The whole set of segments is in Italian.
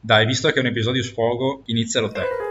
Dai, visto che è un episodio sfogo, inizialo te.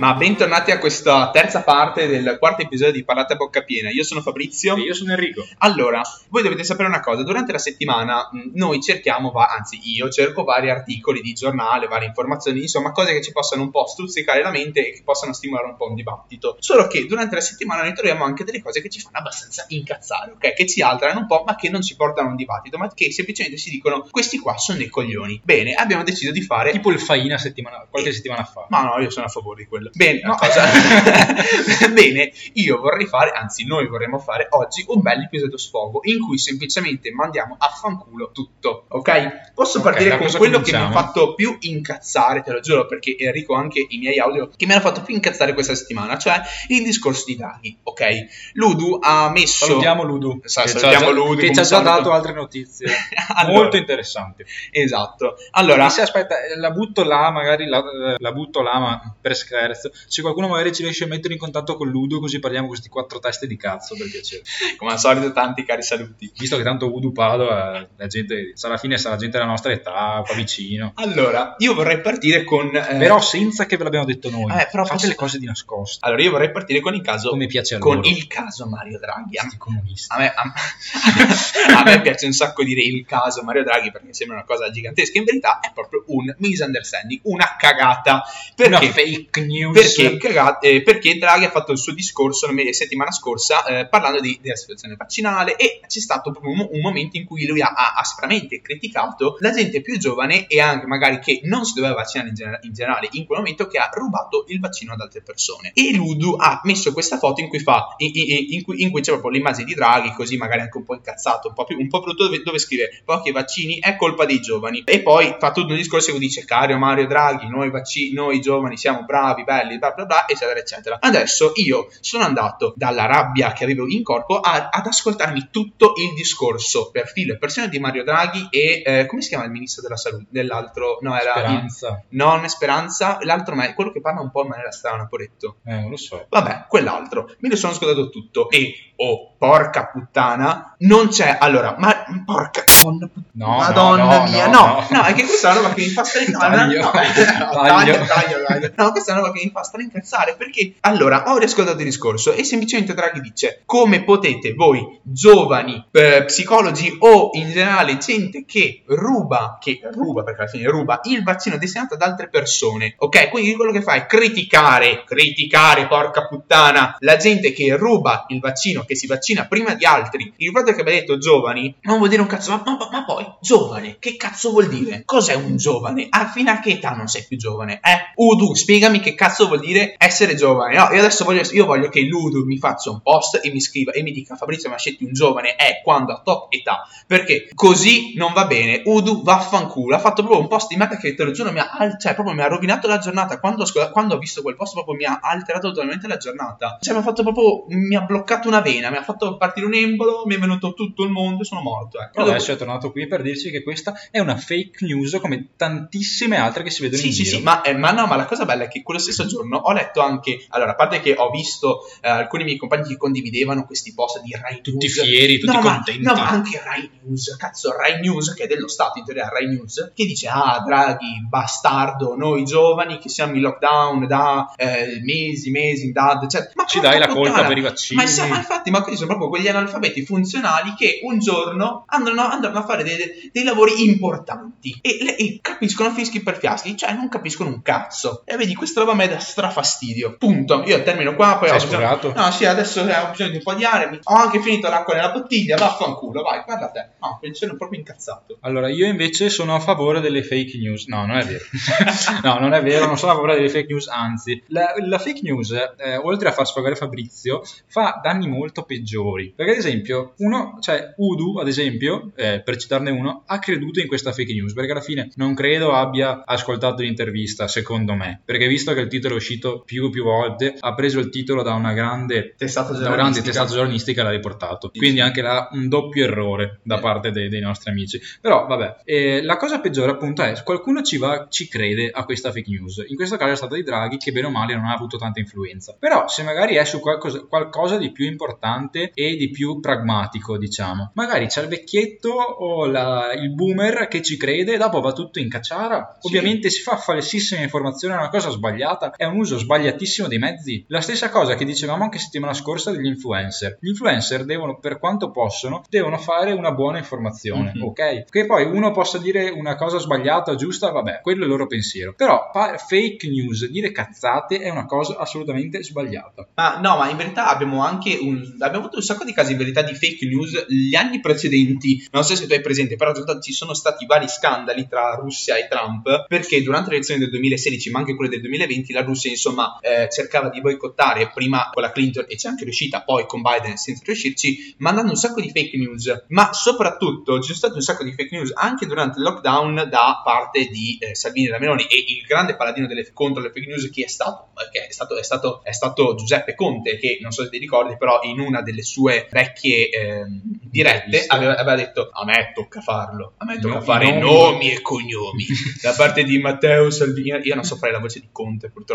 Ma bentornati a questa terza parte del quarto episodio di Parlate a bocca piena. Io sono Fabrizio. E io sono Enrico. Allora, voi dovete sapere una cosa, durante la settimana mh, noi cerchiamo, va- anzi io cerco vari articoli di giornale, varie informazioni, insomma cose che ci possano un po' stuzzicare la mente e che possano stimolare un po' un dibattito. Solo che durante la settimana noi troviamo anche delle cose che ci fanno abbastanza incazzare, ok? Che ci alterano un po', ma che non ci portano a un dibattito, ma che semplicemente si dicono questi qua sono dei coglioni. Bene, abbiamo deciso di fare... Tipo il faina settimana- qualche settimana fa. Ma no, io sono a favore di quello. Bene, No. cosa- Bene, io vorrei fare, anzi noi vorremmo fare oggi un bel episodio sfogo in cui semplicemente mandiamo a fanculo tutto, ok? Posso Ok, partire con quello che mi ha cominciamo? fatto più incazzare, te lo giuro, perché Enrico anche i miei audio che mi hanno fatto più incazzare questa settimana, cioè il discorso di Draghi, ok? Ludu ha messo... Salutiamo Ludu. Sa- che salutiamo Ludu, Che ci ha già dato altre notizie Allora, molto interessanti. Esatto. Allora, se aspetta, la butto là, magari la, la butto là, ma per scherzo. Se qualcuno magari ci riesce a mettere in contatto con Ludo, così parliamo questi quattro teste di cazzo, per piacere. come al solito, tanti cari saluti. Visto che tanto Udu Padova, la gente, sarà fine, sarà gente della nostra età, qua vicino. Allora, io vorrei partire con... eh, Però senza che ve l'abbiamo detto noi. Eh, però Fate posso- le cose di nascosto. Allora, io vorrei partire con il caso... Come piace a con loro. il caso Mario Draghi. A, Questi comunisti. a me, a- a me piace un sacco dire il caso Mario Draghi perché sembra una cosa gigantesca. In verità è proprio un misunderstanding, una cagata. Una Perché? fake news. Perché, caga- eh, perché Draghi ha fatto il suo discorso la settimana scorsa eh, parlando di- della situazione vaccinale e c'è stato proprio un, un momento in cui lui ha, ha aspramente criticato la gente più giovane e anche magari che non si doveva vaccinare in, gener- in generale in quel momento che ha rubato il vaccino ad altre persone. E Ludu ha messo questa foto in cui fa in, in- cui, in cui c'è proprio l'immagine di Draghi così magari anche un po' incazzato, un po' più un po' brutto dove, dove scrive pochi vaccini è colpa dei giovani e poi fa tutto un discorso cui dice caro Mario Draghi noi vaccini noi giovani siamo bravi belli bla bla bla eccetera eccetera adesso io sono andato dalla rabbia che avevo in corpo a- ad ascoltarmi tutto il discorso per filo e per segno di Mario Draghi e eh, come si chiama il ministro della salute dell'altro no era il, Speranza. non Speranza l'altro ma è quello che parla un po' in maniera strana Poretto Eh, non lo so. Vabbè, quell'altro. Me ne sono ascoltato tutto. E, oh, porca puttana, non c'è... Allora, ma... Porca... Madonna, No, Madonna no, no, mia, no, no, no. è che questa è una roba che mi fa. No, Taglio, taglio. taglio, taglio, taglio. No, questa è una roba che mi fa stare incazzare perché... Allora, ho riascoltato il discorso e semplicemente Draghi dice come potete voi, giovani, eh, psicologi o in generale gente che ruba, che ruba perché alla fine ruba, il vaccino destinato ad altre persone, ok? Quindi quello che fa è criticare, criticare, porca puttana, la gente che ruba il vaccino, che si vaccina prima di altri. Il fatto che abbia detto giovani non vuol dire un cazzo, ma, ma- ma poi giovane, che cazzo vuol dire? Cos'è un giovane? A fino a che età non sei più giovane? Eh? Udu, spiegami che cazzo vuol dire essere giovane. No, io adesso voglio, io voglio che l'Udu mi faccia un post e mi scriva e mi dica Fabrizio ma scetti un giovane è quando ha top età perché così non va bene Udu vaffanculo ha fatto proprio un post di merda che te lo giuro mi ha, cioè, proprio mi ha rovinato la giornata quando, quando ho visto quel post proprio mi ha alterato totalmente la giornata cioè mi ha fatto proprio mi ha bloccato una vena mi ha fatto partire un embolo mi è venuto tutto il mondo e sono morto ecco. Però adesso è tornato qui per dirci che questa è una fake news come tantissime altre che si vedono Sì, in sì, giro. sì, ma, eh, ma no, ma la cosa bella è che quello stesso giorno ho letto anche, allora, a parte che ho visto eh, alcuni miei compagni che condividevano questi post di Rai Tutti News. fieri, tutti no, ma, contenti. no, ma anche Rai News, cazzo, Rai News, che è dello Stato, in teoria Rai News, che dice, ah, Draghi, bastardo, noi giovani che siamo in lockdown da eh, mesi, mesi, DAD, eccetera. Ma Ci dai la puttana, colpa per i vaccini. Ma, ma infatti, ma questi sono proprio quegli analfabeti funzionali che un giorno andranno, andranno a fare dei, dei lavori importanti e, e capiscono fischi per fiaschi, cioè non capiscono un cazzo. E vedi, questa roba a me dà strafastidio. Punto. Io termino qua, poi Sei ho bisogno... No, sì, adesso ho bisogno di un po' di aria. Ho anche finito l'acqua nella bottiglia, vaffanculo, vai, parla te. No, sono proprio incazzato. Allora, io invece sono a favore delle fake news. No, non è vero. no, non è vero, non sono a favore delle fake news, anzi, la, la fake news, eh, oltre a far sfogare Fabrizio, fa danni molto peggiori. Perché, ad esempio, uno, cioè Udu, ad esempio, eh, per citarne uno, ha creduto in questa fake news, perché alla fine non credo abbia ascoltato l'intervista, secondo me, perché visto che il titolo è uscito più e più volte, ha preso il titolo da una grande Testata giornalistica e l'ha riportato. Quindi anche là un doppio errore da Eh. parte dei, dei nostri amici. Però vabbè, eh, la cosa peggiore appunto è qualcuno ci va, ci crede a questa fake news. In questo caso è stato di Draghi che bene o male non ha avuto tanta influenza. Però se magari è su qualcosa, qualcosa di più importante e di più pragmatico, diciamo. Magari c'è il vecchietto o la- il boomer che ci crede, dopo va tutto in cacciara. Sì. Ovviamente si fa falsissima informazione, è una cosa sbagliata, è un uso sbagliatissimo dei mezzi. La stessa cosa che dicevamo anche settimana scorsa degli influencer. Gli influencer devono, per quanto possono, devono fare una buona informazione, Mhm. ok? Che poi uno possa dire una cosa sbagliata giusta, vabbè, quello è il loro pensiero. Però fa- fake news, dire cazzate è una cosa assolutamente sbagliata. Ma no, ma in verità abbiamo anche un, abbiamo avuto un sacco di casi in verità di fake news gli anni precedenti. Non so se tu hai presente, però ci sono stati vari scandali tra Russia e Trump perché durante le elezioni del 2016, ma anche quelle del 2020, la Russia insomma eh, cercava di boicottare prima con la Clinton e c'è anche riuscita, poi con Biden senza riuscirci, mandando un sacco di fake news. Ma soprattutto ci sono state un sacco di fake news anche durante il lockdown da parte di eh, Salvini e la Meloni e il grande paladino delle, contro le fake news chi è stato? Perché è stato, è stato, è stato Giuseppe Conte che non so se ti ricordi però in una delle sue vecchie ehm, dirette aveva, aveva detto a me tocca farlo a me tocca No, fare nomi. nomi e cognomi da parte di Matteo Salvini io non so fare la voce di Conte purtroppo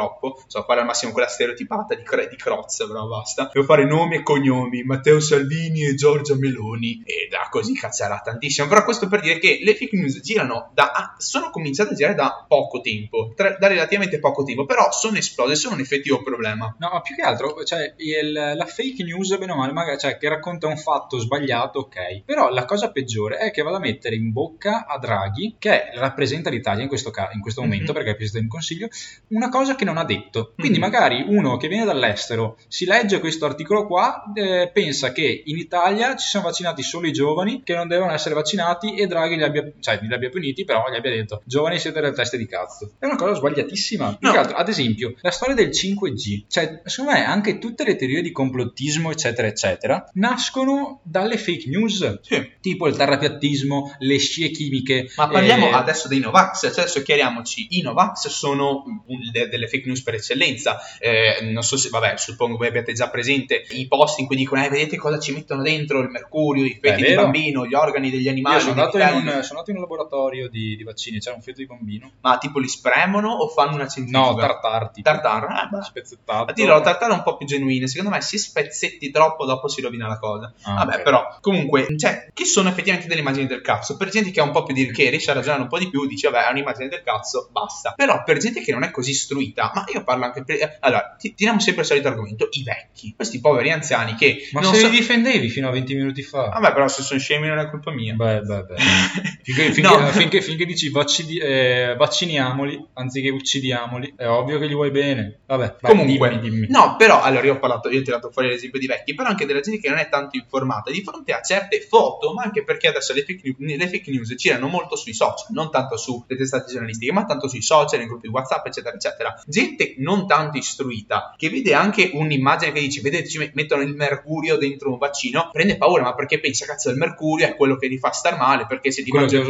so fare al massimo quella stereotipata di, Cre- di Crozza però basta devo fare nomi e cognomi Matteo Salvini e Giorgia Meloni e da così cazzerà tantissimo però questo per dire che le fake news girano da sono cominciate a girare da poco tempo tra- da relativamente poco tempo però sono esplose sono un effettivo problema No, ma più che altro, cioè, il- la fake news, bene o male, magari, cioè, che racconta un fatto sbagliato, ok. Però la cosa peggiore è che vada a mettere in bocca a Draghi, che rappresenta l'Italia in questo, ca- in questo momento, Mhm. perché è Presidente del Consiglio, una cosa che non ha detto. Quindi Mhm. magari uno che viene dall'estero si legge questo articolo qua, eh, pensa che in Italia ci sono vaccinati solo i giovani, che non devono essere vaccinati, e Draghi li abbia, cioè, li abbia puniti, però gli abbia detto, giovani siete delle teste di cazzo. È una cosa sbagliatissima. No. che altro, ad esempio, la storia del 5G, cioè, secondo me anche tutte le teorie di complottismo, eccetera, eccetera, nascono dalle fake news, sì tipo il terrapiattismo, le scie chimiche. Ma parliamo eh, adesso dei Novax, cioè adesso chiariamoci, i Novax sono un- de- delle fake news per eccellenza, Eh, non so se, vabbè, suppongo voi abbiate già presente i post in cui dicono, eh, vedete cosa ci mettono dentro, il mercurio, i feti di bambino, gli organi degli animali, Io sono andato, in un, sono andato in un laboratorio di, di vaccini, c'era un feto di bambino. ma tipo li spremono o fanno una centrifuga? No, tartarti. Tartaro, eh, beh. Spezzettato. A dire la tartara è un po' più genuina, secondo me se spezzetti troppo dopo si rovina la cosa. Ah, Vabbè, ok. però, comunque, cioè, che sono effettivamente delle immagini del cazzo? Per gente che ha un po' più di che riesce a ragionare un po' di più, dice, vabbè, è un'immagine del cazzo, basta. Però per gente che non è così istruita, ma io parlo anche per... Allora, ti- tiriamo sempre il solito argomento, i vecchi, questi poveri anziani che... Ma non se so- li difendevi fino a 20 minuti fa. Vabbè, però se sono scemi non è colpa mia. Beh, beh, beh. Finché, finché, No. finché- finché dici vaccini- eh, vacciniamoli anziché uccidiamoli, è ovvio che gli vuoi bene. Vabbè, vai, Comunque, dimmi, dimmi. no, però allora io ho parlato, io ho tirato fuori l'esempio di vecchi, però anche della gente che non è tanto informata di fronte a certe foto, ma anche perché adesso le fake, news, le fake news girano molto sui social, non tanto sulle testate giornalistiche, ma tanto sui social, in gruppi WhatsApp, eccetera, eccetera. Gente non tanto istruita che vede anche un'immagine che dice, vedete, ci mettono il mercurio dentro un vaccino, prende paura, ma perché pensa, cazzo, il mercurio è quello che li fa star male, perché se ti mangi un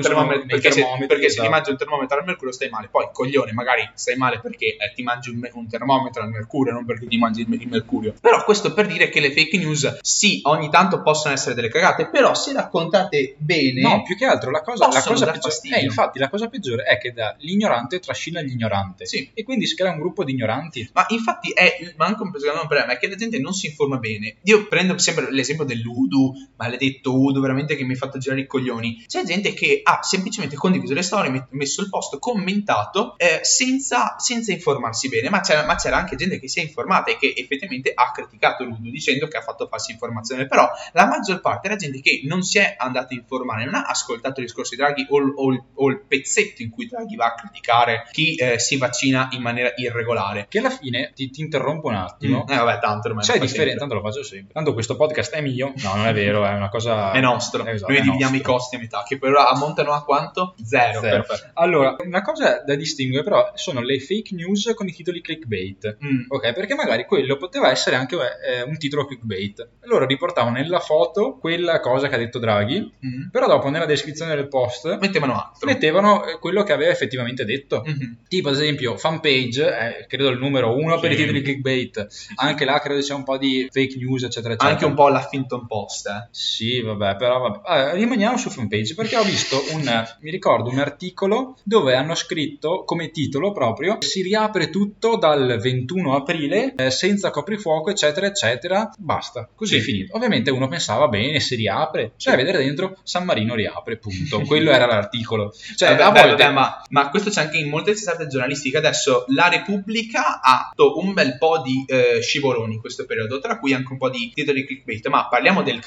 termometro, nei perché se, termometri, perché se ti mangi un termometro al mercurio stai male. Poi, coglione, magari stai male perché eh, ti mangi un, un termometro al mercurio, non perché ti mangi il, il mercurio. Però questo per dire che le fake news, sì, ogni tanto possono essere delle cagate, però se raccontate bene... No, più che altro la cosa, la cosa peggiore, eh, infatti, la cosa peggiore è che da l'ignorante trascina l'ignorante. Sì. E quindi si crea un gruppo di ignoranti. Ma infatti è ma anche un problema, è che la gente non si informa bene. Io prendo sempre l'esempio dell'Udu, maledetto Udu, veramente che mi ha fatto girare i coglioni. C'è gente che ha semplicemente condiviso le storie, messo il post, commentato, eh, senza, senza informarsi bene. Ma c'era, ma c'era anche gente che si è informata e che effettivamente ha criticato l'Udu dicendo che ha fatto falsa informazione. Però la maggior parte era gente che non si è andata a informare, non ha ascoltato il discorso di Draghi o, il- o o il pezzetto in cui Draghi va a criticare chi eh, si vaccina in maniera irregolare. Che alla fine ti, ti interrompo un attimo. Eh vabbè, tanto ormai C'è differenza, tanto lo faccio sempre. Tanto questo podcast è mio. No, non è vero, è una cosa... È nostro. Esatto, Noi è dividiamo nostro. i costi a metà, che però ammontano a quanto? Zero. Zero. Perfetto. Allora, una cosa da distinguere però sono le fake news con i titoli clickbait. Mm. Ok, perché magari quello poteva essere anche eh, un titolo clickbait. Loro riportavano nella foto quella cosa che ha detto Draghi, Mm. però dopo nella descrizione del post Mettevano altro. mettevano eh, quello che aveva effettivamente detto. Mhm. Tipo, ad esempio, fanpage, eh, credo il numero uno per i Sì. titoli clickbait. Anche là credo c'è un po' di fake news, eccetera, eccetera. Anche un po' l'Huffington Post. Eh. Sì, vabbè, però vabbè. Ah, rimaniamo su fanpage perché ho visto un, mi ricordo, un articolo dove hanno scritto come titolo proprio si riapre tutto dal 21 aprile eh, senza coprifuoco, eccetera, eccetera. Basta, così è Sì. finito. Ovviamente uno pensava bene, si riapre, cioè vedere dentro San Marino riapre, punto. Quello era l'articolo. Cioè, Vabbè, a volte vabbè, ma, ma questo c'è anche in molte testate giornalistiche. Adesso la Repubblica ha fatto un bel po' di eh, scivoloni in questo periodo, tra cui anche un po' di titoli clickbait. Ma parliamo del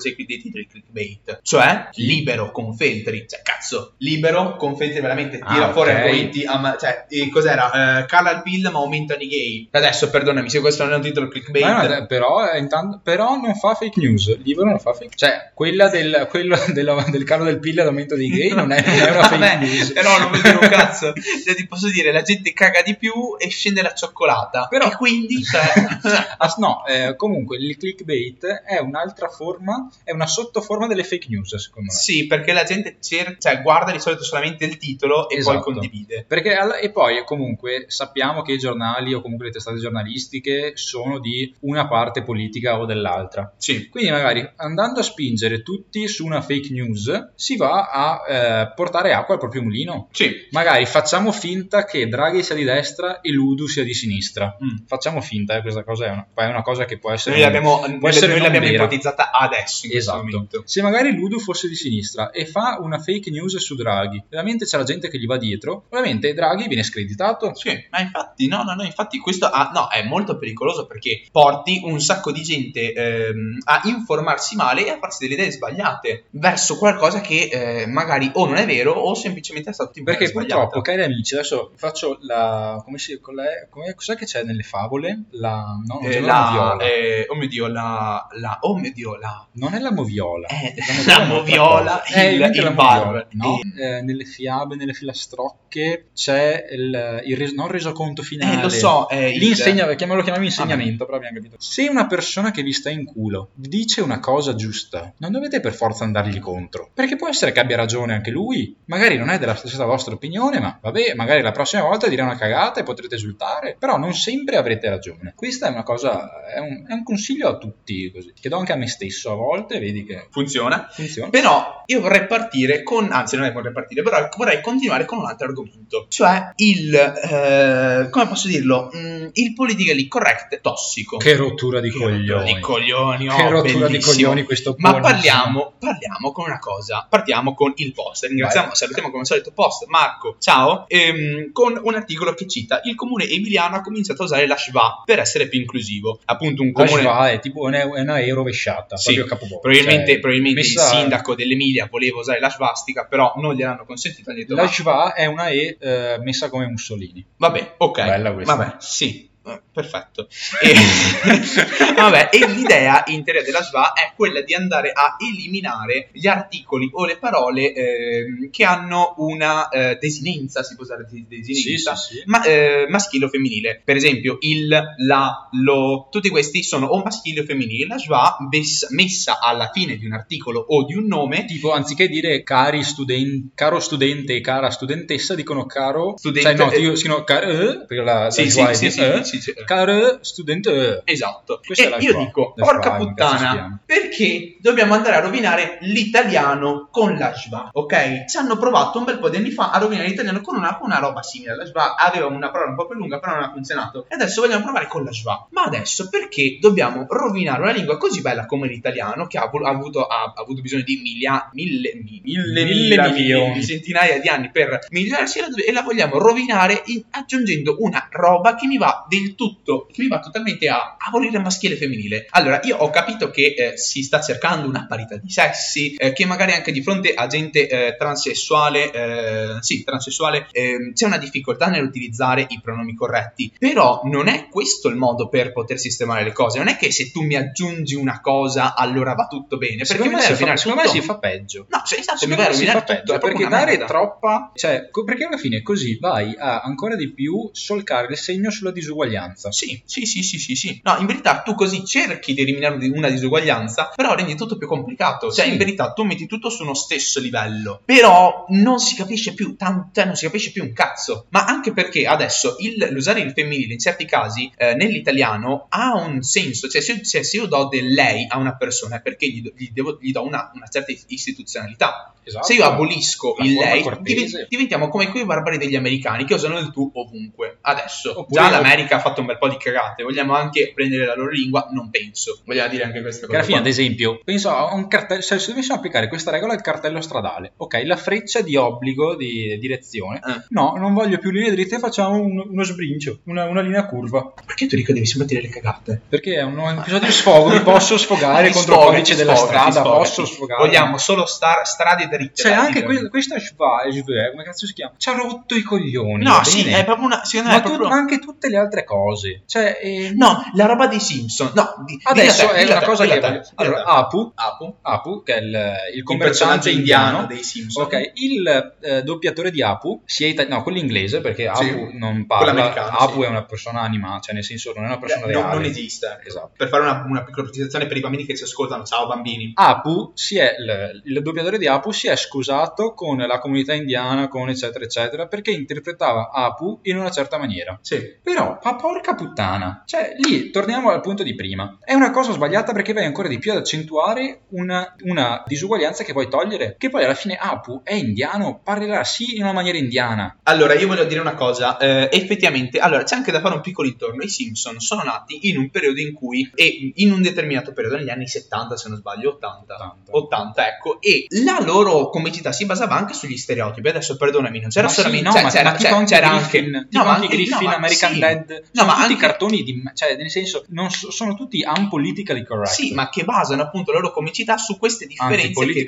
se qui dei titoli clickbait, cioè libero con Feltri. Cioè, cazzo, libero con Feltri veramente tira Ah, fuori ok. argomenti. ama- cioè, eh, cos'era? Eh, cala il PIL ma aumentano i gay. Adesso, perdonami, se questo non è un titolo clickbait. No, però, eh, intanto- però non fa fake news, il libro non fa fake Cioè, quella del, quello della- del calo del PIL e l'aumento dei gay non è, non è una fake news. Però non vuol dire un cazzo. Cioè, ti posso dire, la gente caga di più e scende la cioccolata. Però- E quindi, cioè... Ah, no, eh, comunque il clickbait è un'altra forma, è una sottoforma delle fake news, secondo me. sì, perché la gente cer- cioè, guarda di solito solamente il titolo e Esatto. poi condivide. Perché alla- e poi comunque sappiamo che i giornali o comunque le testate giornalistiche sono di una parte politica o dell'altra. Sì. Quindi magari andando a spingere tutti su una fake news si va a eh, portare acqua al proprio mulino. Sì. Magari facciamo finta che Draghi sia di destra e Ludu sia di sinistra. Mm. Facciamo finta, eh, questa cosa è una, è una cosa che può essere... Noi l'abbiamo, può essere noi l'abbiamo ipotizzata adesso Esatto. Se magari Ludo fosse di sinistra e fa una fake news su Draghi, ovviamente c'è la gente che gli va dietro, ovviamente Draghi viene screditato. Sì, ma infatti, no, no, no, infatti questo ah, no, è molto pericoloso perché porti un sacco di gente ehm, a informarsi male e a farsi delle idee sbagliate verso qualcosa che eh, magari o non è vero o semplicemente è stato Perché sbagliata. purtroppo, cari amici, adesso faccio la. come si. con la- come- cos'è che c'è nelle favole? La. No, non Eh, la, eh, oh mio dio, la, la, oh mio dio, la, Non è la moviola. eh, La la moviola, è il, invece il la bar. no? Eh, Eh, nelle fiabe, nelle filastrocche c'è il, il res- non resoconto finale. eh, lo so, è il- L'insegna, chiamalo, chiamiamo insegnamento, però abbiamo capito. Se una persona che vi sta in culo dice una cosa giusta, non dovete per forza andargli contro. Perché può essere che abbia ragione anche lui. Magari non è della stessa vostra opinione, ma vabbè, magari la prossima volta dirà una cagata e potrete esultare. Però non sempre avrete ragione. Questa è una cosa, è un, è un consiglio a tutti così. Che do anche a me stesso a volte, vedi che funziona. funziona. Però io vorrei partire con, anzi non è vorrei partire, però vorrei continuare con un altro argomento, cioè il, eh, come posso dirlo, Mm, il politically correct tossico. Che rottura di Che rottura coglioni. di coglioni, oh, Che rottura di bellissimo. coglioni questo Ma parliamo, parliamo con una cosa, partiamo con il post. Ringraziamo, salutiamo come al solito post Marco, ciao, ehm, con un articolo che cita il comune emiliano ha cominciato a usare la schwa per essere più inclusivo. Appunto un La comune... schwa è tipo una, è una E rovesciata, Sì. Probabilmente, Cioè, probabilmente messa- il sindaco dell'Emilia voleva usare la svastica, però non gliel'hanno consentito. Detto, La "Ma- schwa è una E eh, messa come Mussolini. vabbè, ok. Bella questa. Vabbè, sì. Eh, Perfetto. E, vabbè, e l'idea in teoria della SVA è quella di andare a eliminare gli articoli o le parole ehm, che hanno una eh, desinenza, si può usare de- desinenza, Sì, sì, sì. ma, eh, maschile o femminile. Per esempio, il, la, lo, tutti questi sono o maschili o femminili. La SVA messa, messa alla fine di un articolo o di un nome Tipo, anziché dire cari studenti, caro studente e cara studentessa, dicono caro Studente- Cioè, no, io scrivo caro, eh, perché la, Sì, la sì, è sì, sì, sì, sì. caro studente. eh. Esatto. Questa e è la io schwa. dico, porca si puttana, perché dobbiamo andare a rovinare l'italiano con la schwa, ok? Ci hanno provato un bel po' di anni fa a rovinare l'italiano con una, una roba simile. La schwa aveva una parola un po' più lunga, però non ha funzionato. E adesso vogliamo provare con la schwa. Ma adesso perché dobbiamo rovinare una lingua così bella come l'italiano, che ha, ha avuto, ha, ha avuto bisogno di milia- mille, mi- mille, Mille mila- milioni. centinaia di anni per migliorarsi e la, e la vogliamo rovinare in- aggiungendo una roba che mi va del il tutto mi va totalmente a abolire maschile e femminile. Allora, io ho capito che eh, si sta cercando una parità di sessi, eh, che magari anche di fronte a gente eh, transessuale, eh, sì, transessuale, ehm, c'è una difficoltà nell'utilizzare i pronomi corretti, però non è questo il modo per poter sistemare le cose, non è che se tu mi aggiungi una cosa allora va tutto bene, perché Secondo me, fa, secondo me tutto. si fa peggio. No, cioè, esatto, Secondo me si fa tutto, peggio proprio perché dare troppa, cioè, perché alla fine così vai a ancora di più solcare il segno sulla disuguaglianza. Sì, sì, sì, sì, sì, sì. No, in verità tu così cerchi di eliminare una disuguaglianza, però rendi tutto più complicato. Cioè, Sì. in verità tu metti tutto su uno stesso livello, però non si capisce più tanto, cioè non si capisce più un cazzo. Ma anche perché adesso il- l'usare il femminile in certi casi eh, nell'italiano ha un senso. Cioè, se, io- se- io do del lei a una persona è perché gli do, gli devo- gli do una, una certa istituzionalità. Esatto. Se io abolisco La il lei, cortese. diven- diventiamo come quei barbari degli americani che usano il tu ovunque. Adesso, Oppure- già l'America ha fatto un bel po' di cagate, vogliamo anche prendere la loro lingua? Non penso. Vogliamo dire anche questa Che cosa. alla fine, qua. ad esempio, penso a un cartello, se dovessimo applicare questa regola al cartello stradale, ok, la freccia di obbligo di direzione, Eh. no, non voglio più linee dritte, facciamo un- uno sbrincio, una, una linea curva, Perché tu Rico devi sempre dire le cagate? perché è un, un episodio di sfogo, mi posso sfogare contro sfogati, il codice della sfogati, strada, sfogati. posso sfogare. Vogliamo solo star- strade dritte. Cioè, anche que- questa Schwa- Schwa- come cazzo si chiama? Ci ha rotto i coglioni. No, sì, bene? è proprio una. Secondo me Ma è tu- proprio. anche tutte le altre cose. Cioè, eh, No, la roba dei Simpson. No, di, Adesso te, è una te, cosa che te, Allora. Apu, Apu, Apu, che è il, il il commerciante personaggio indiano. dei Simpson. Ok, il eh, doppiatore di Apu, sia ita- no, quello inglese, perché Sì. Apu non Quello parla, Apu sì. è una persona animata, cioè nel senso non è una persona Eh, non, reale. non esiste. Esatto. Per fare una, una piccola precisazione per i bambini che ci ascoltano, ciao bambini. Apu si è, il, il doppiatore di Apu si è scusato con la comunità indiana, con eccetera eccetera, perché interpretava Apu in una certa maniera. Sì. Però, ma porca puttana, cioè lì torniamo al punto di prima. È una cosa sbagliata perché vai ancora di più ad accentuare una, una disuguaglianza che vuoi togliere. Che poi alla fine Apu è indiano, parlerà sì in una maniera indiana. Allora, io voglio dire una cosa, eh, effettivamente, allora c'è anche da fare un piccolo intorno. I Simpson sono nati in un periodo in cui, e in un determinato periodo, negli anni 70 se non sbaglio, 80, 80. 80, ecco, e la loro comicità si basava anche sugli stereotipi. Adesso perdonami, non c'era Ma sì, solamente, no, cioè, ma- c'era, ma c'era- anche c'era Griffin, anche, tipo ma anche Griffin, no, American sì. Dad, No, ma tutti anche- cartoni di, cioè nel senso, non so- sono tutti unpolitically correct. Sì, ma che basano appunto la loro comicità su queste differenze che,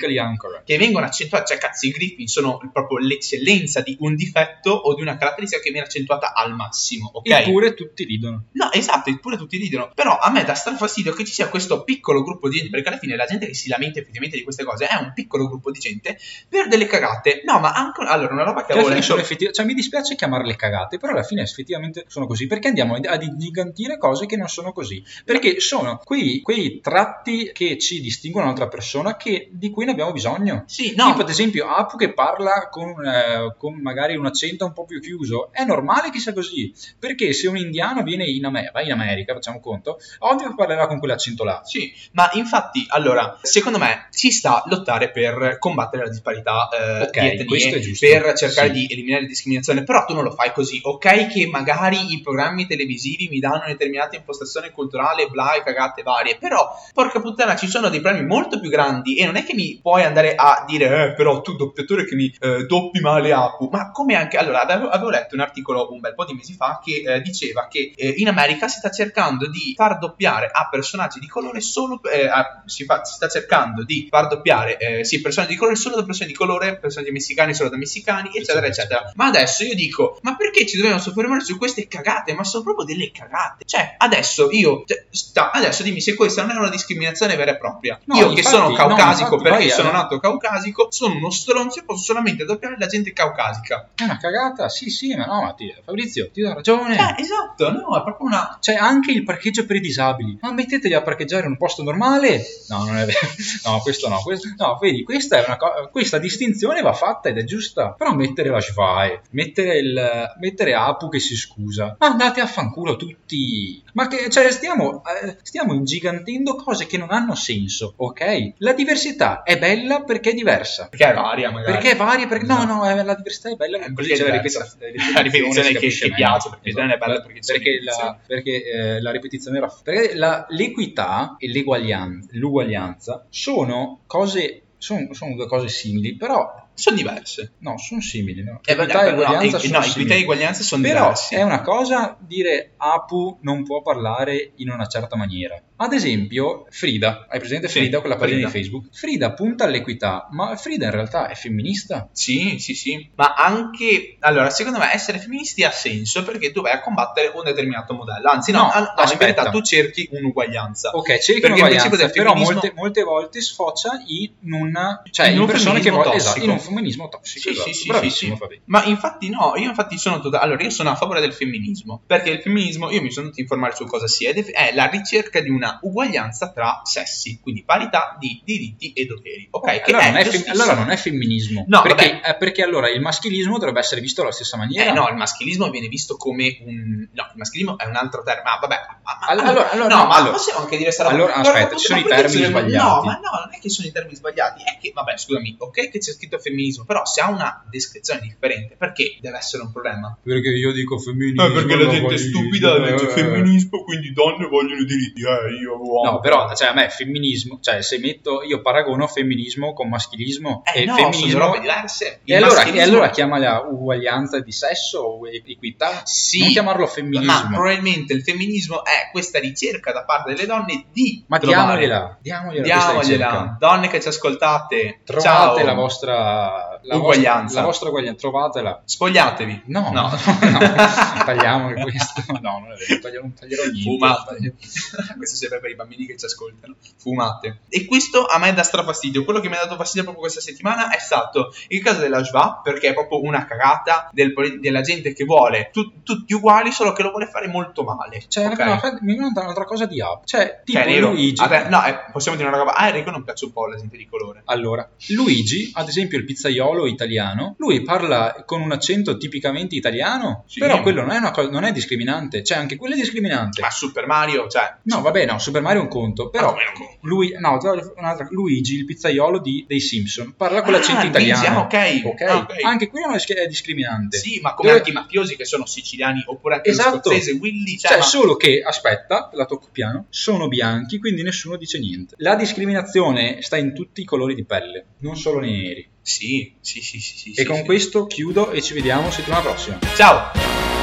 che vengono accentuate. Cioè, cazzo, i Griffin sono proprio l'eccellenza di un difetto o di una caratteristica che viene accentuata al massimo, ok? Eppure tutti ridono. No, esatto, eppure tutti ridono. Però a me dà strafastidio che ci sia questo piccolo gruppo di gente, perché alla fine la gente che si lamenta effettivamente di queste cose è un piccolo gruppo di gente per delle cagate. No, ma anche allora una roba che Che avevo letto. effettiv- cioè mi dispiace chiamarle cagate, però alla fine effettivamente sono così, perché andiamo ad ingigantire cose che non sono così, perché sono quei, quei tratti che ci distinguono un'altra persona che, di cui ne abbiamo bisogno. Sì, no, Tipo ad esempio Apu che parla con, eh, con magari un accento un po' più chiuso, è normale che sia così, perché se un indiano viene in, Amer- in America, facciamo conto, ovvio che parlerà con quell'accento là. Sì, ma infatti, allora, secondo me ci sta a lottare per combattere la disparità eh, Ok, di etnie, questo è giusto. per cercare Sì. di eliminare la discriminazione, però tu non lo fai così, ok? Che magari i programmi televisivi mi danno una determinata impostazione culturale, bla, e cagate varie, però, porca puttana, ci sono dei problemi molto più grandi e non è che mi puoi andare a dire, eh, però tu doppiatore che mi eh, doppi male Apu, ma come anche, allora, avevo, avevo letto un articolo un bel po' di mesi fa che eh, diceva che eh, in America si sta cercando di far doppiare a personaggi di colore solo, eh, a- si, fa- si sta cercando di far doppiare, eh, sì, personaggi di colore solo da persone di colore, personaggi messicani solo da messicani, eccetera, eccetera. Ma adesso io dico, ma perché ci dobbiamo soffermare su queste cagate? Ma sono proprio delle cagate. Cioè, adesso io, cioè, sta- adesso dimmi se questa non è una discriminazione vera e propria. No, io che infatti- sono no, caucasico infatti, perché vai, sono nato caucasico, sono uno stronzo e posso solamente doppiare la gente caucasica. È una cagata? Sì, sì, ma no, ma ti- Fabrizio, ti do ragione. Eh, esatto, no, è proprio una... C'è anche il parcheggio per i disabili. Ma metteteli a parcheggiare in un posto normale? No, non è vero. No, questo no. Questo, no, vedi, questa, è una co- questa distinzione va fatta ed è giusta. Però mettere la Schwae, mettere, il, mettere Apu che si scusa. Ma andate a fanculo tutti. Ma che, cioè, stiamo, eh, stiamo ingigantendo cose che non hanno senso, ok? La diversità è bella perché è diversa. Perché è varia, magari. Perché è varia? Perché... No, Esatto. no, eh, la diversità è bella Eh, perché c'è la, ripetizione, La ripetizione che- che. Esatto. piace, perché non è bella perché perché, la, perché eh, la ripetizione raff- perché la- l'equità e l'eguaglianza, l'uguaglianza sono cose sono, sono due cose simili, però Sono diverse. No, sono simili. No? Eh, Equità e uguaglianza no, sono no, equità simili. e uguaglianza sono Però diversi. è una cosa dire Apu non può parlare in una certa maniera. Ad esempio, Frida, hai presente Sì, Frida, quella pagina Frida. di Facebook? Frida punta all'equità, ma Frida in realtà è femminista. Sì, sì, sì, ma anche allora, secondo me essere femministi ha senso perché tu vai a combattere un determinato modello. Anzi, no, No, no, in verità tu cerchi un'uguaglianza. Ok, cerchi Perché un'uguaglianza, però molte, molte volte sfocia in una cioè In in, un persone che vogliono esatto, in un femminismo tossico. Sì, esatto. sì, sì, Bravissimo, sì, sì. Ma infatti no, io infatti sono tota- allora io sono a favore del femminismo, perché il femminismo, io mi sono andato a informare su cosa sia, è la ricerca di una uguaglianza tra sessi, quindi parità di diritti e doveri. Ok, che allora, non è fem- allora non è femminismo. No, perché, eh, perché allora il maschilismo dovrebbe essere visto alla stessa maniera. Eh no, il maschilismo viene visto come un... No, il maschilismo è un altro termine. Ma vabbè, ma, ma- All- allora- allora- no, ma allora- possiamo anche dire roba. allora, Guarda, aspetta, ci sono i termini sbagliati. No, ma no, non è che sono i termini sbagliati. È che, vabbè, scusami, ok che c'è scritto femminismo, però se ha una descrizione differente, perché deve essere un problema? Perché io dico femminismo. Eh, perché la no, gente è stupida legge eh. femminismo, quindi donne vogliono i diritti. Eh, io uomo. No, però cioè, a me femminismo, cioè se metto io paragono femminismo con maschilismo Eh e no, sono femminismo robe diverse. e allora, e allora chiamala uguaglianza di sesso o equità, Sì, non chiamarlo ma femminismo. probabilmente il femminismo è questa ricerca da parte delle donne di Ma trovare- diamogliela, diamogliela, Diamogliela, donne che ci ascoltate, Trovate ciao, la vostra la Uguaglianza. vostra, la vostra uguaglianza, trovatela. spogliatevi. No, No. no, no, tagliamo questo. No, non è vero, taglierò, non taglierò niente. Fumate. questo serve per i bambini che ci ascoltano. Fumate. E questo a me dà strafastidio. Quello che mi ha dato fastidio proprio questa settimana è stato il caso della Schwa, perché è proprio una cagata del della gente che vuole tu- tutti uguali, solo che lo vuole fare molto male. Cioè, ok? no, fa- mi viene un'altra cosa di app. Cioè, tipo Che è nero. Luigi. Vabbè, no, eh, possiamo dire una roba. A Enrico non piace un po' la gente di colore. Allora, Luigi, ad esempio il pizzaiolo italiano, lui parla con un accento tipicamente italiano, Sì. però quello non è, una cosa, non è discriminante, cioè anche quello è discriminante. Ma Super Mario, cioè... No, vabbè, no, Super Mario è un conto, però Ah, lui, no, un'altra- Luigi, il pizzaiolo di- dei Simpson, parla con Ah, l'accento Luigi, italiano. ah, ok, Ok? ah, ok. Anche quello non è, discriminante. Sì, ma come Dove- anche i mafiosi che sono siciliani oppure anche Esatto. scozzese Willy, cioè, Cioè, ma- solo che, aspetta, la tocco piano, sono bianchi, quindi nessuno dice niente. La discriminazione sta in tutti i colori di pelle, non solo nei neri. Sì, sì, sì, sì, sì. e sì, con sì. questo chiudo e ci vediamo settimana prossima. Ciao!